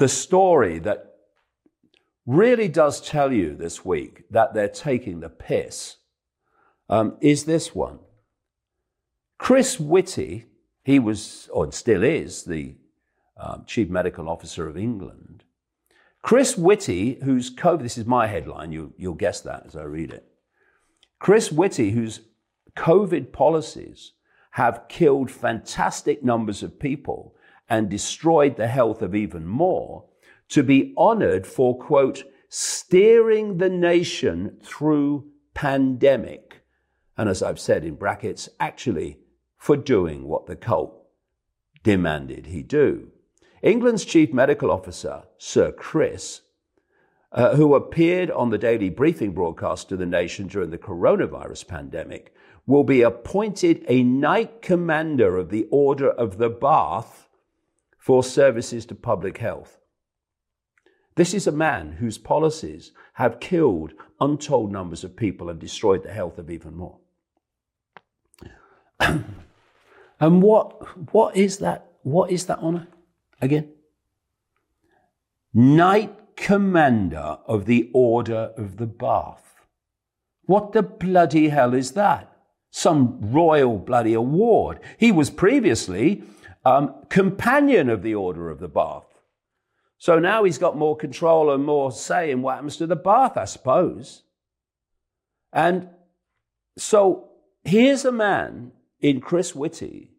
the story that really does tell you this week that they're taking the piss um, is this one. Chris Whitty, he was, or still is, the um, chief medical officer of England. Chris Whitty, whose COVID, this is my headline, you, you'll guess that as I read it. Chris Whitty, whose COVID policies have killed fantastic numbers of people and destroyed the health of even more, to be honored for, quote, steering the nation through pandemic. And as I've said in brackets, actually for doing what the cult demanded he do. England's chief medical officer, Sir Chris, uh, who appeared on the daily briefing broadcast to the nation during the coronavirus pandemic, will be appointed a knight commander of the Order of the Bath for services to public health. This is a man whose policies have killed untold numbers of people and destroyed the health of even more. and what, what is that? What is that honor again? Knight Commander of the Order of the Bath. What the bloody hell is that? Some royal bloody award. He was previously um, companion of the Order of the Bath. So now he's got more control and more say in what happens to the bath, I suppose. And so here's a man in Chris Whitty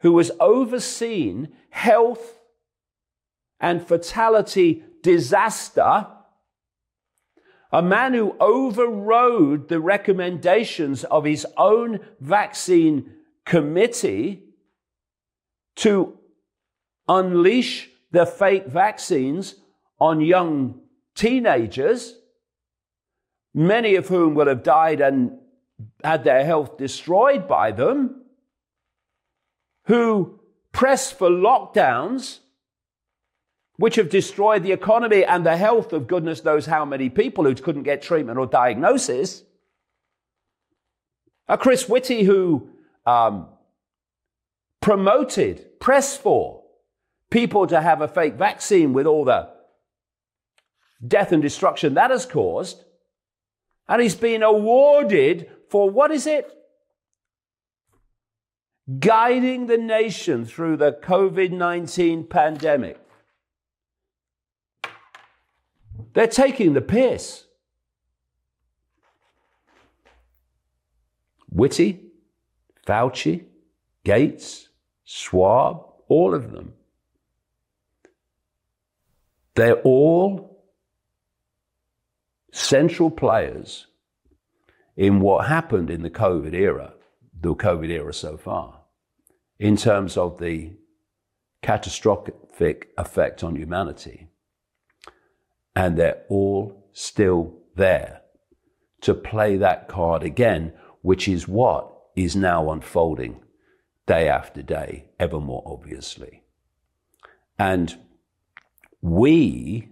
who has overseen health and fatality disaster, a man who overrode the recommendations of his own vaccine committee to unleash the fake vaccines on young teenagers, many of whom will have died and had their health destroyed by them, who press for lockdowns, which have destroyed the economy and the health of goodness knows how many people who couldn't get treatment or diagnosis. A Chris Whitty who um, promoted, pressed for people to have a fake vaccine with all the death and destruction that has caused. And he's been awarded for what is it? Guiding the nation through the COVID 19 pandemic. They're taking the piss. Whitty, Fauci, Gates, Schwab, all of them they're all central players in what happened in the COVID era, the COVID era so far, in terms of the catastrophic effect on humanity. And they're all still there to play that card again, which is what is now unfolding day after day, ever more obviously. And we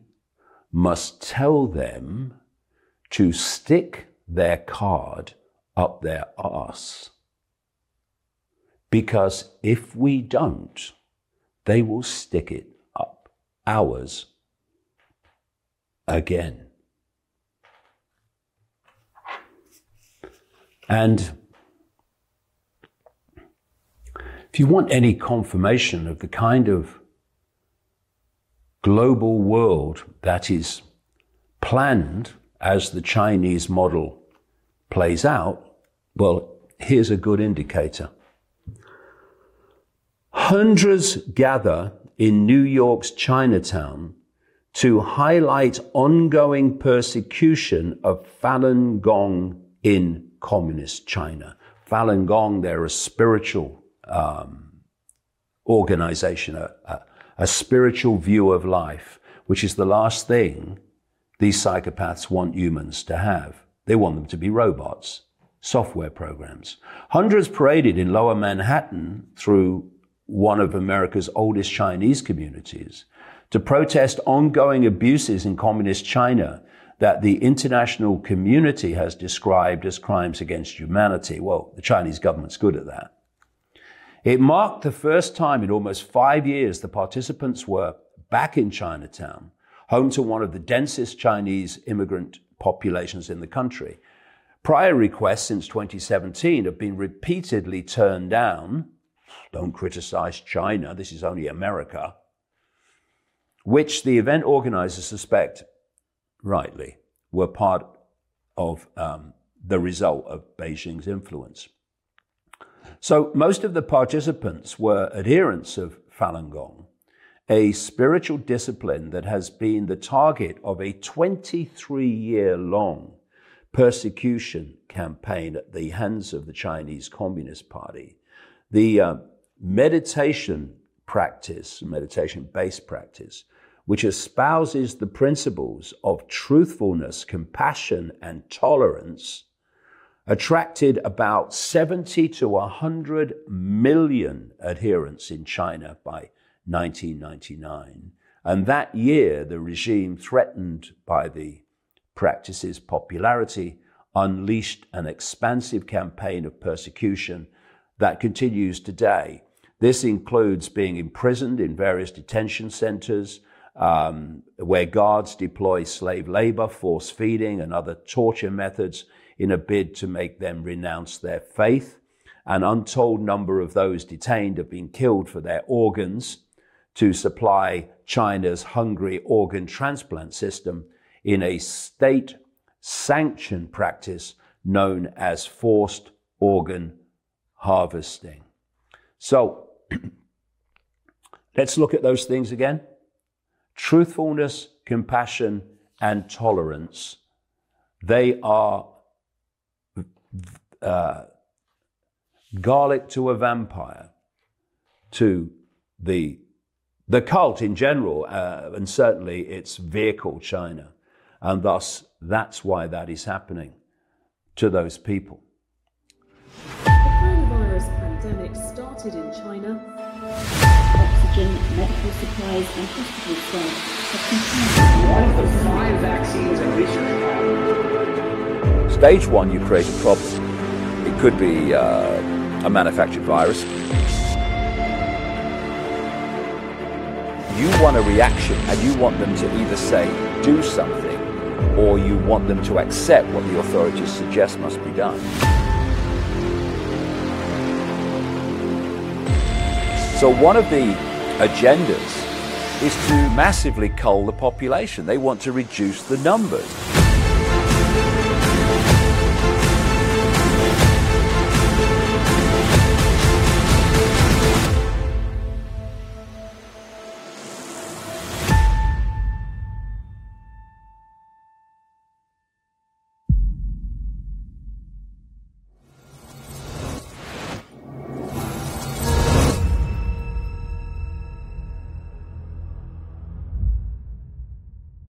must tell them to stick their card up their arse. Because if we don't, they will stick it up ours again. And if you want any confirmation of the kind of global world that is planned as the Chinese model plays out, well, here's a good indicator. Hundreds gather in New York's Chinatown to highlight ongoing persecution of Falun Gong in communist China. Falun Gong, they're a spiritual um, organization, a, a, a spiritual view of life, which is the last thing these psychopaths want humans to have. They want them to be robots, software programs. Hundreds paraded in lower Manhattan through one of America's oldest Chinese communities to protest ongoing abuses in communist China that the international community has described as crimes against humanity. Well, the Chinese government's good at that. It marked the first time in almost five years the participants were back in Chinatown, home to one of the densest Chinese immigrant populations in the country. Prior requests since 2017 have been repeatedly turned down. Don't criticize China, this is only America. Which the event organizers suspect, rightly, were part of um, the result of Beijing's influence. So most of the participants were adherents of Falun Gong, a spiritual discipline that has been the target of a 23 year long persecution campaign at the hands of the Chinese Communist Party. The uh, meditation practice, meditation based practice, which espouses the principles of truthfulness, compassion, and tolerance, attracted about 70 to 100 million adherents in China by 1999. And that year, the regime threatened by the practice's popularity unleashed an expansive campaign of persecution that continues today. This includes being imprisoned in various detention centers, um, where guards deploy slave labor, force feeding, and other torture methods in a bid to make them renounce their faith. An untold number of those detained have been killed for their organs to supply China's hungry organ transplant system in a state sanctioned practice known as forced organ harvesting. So, let's look at those things again truthfulness, compassion, and tolerance. They are uh, garlic to a vampire to the, the cult in general, uh, and certainly its vehicle, China. And thus, that's why that is happening to those people. The coronavirus pandemic started in China. Oxygen, medical supplies, and hospital staff have One of the five vaccines in research. Stage one, you create a problem. It could be uh, a manufactured virus. You want a reaction and you want them to either say, do something or you want them to accept what the authorities suggest must be done. So one of the agendas is to massively cull the population. They want to reduce the numbers.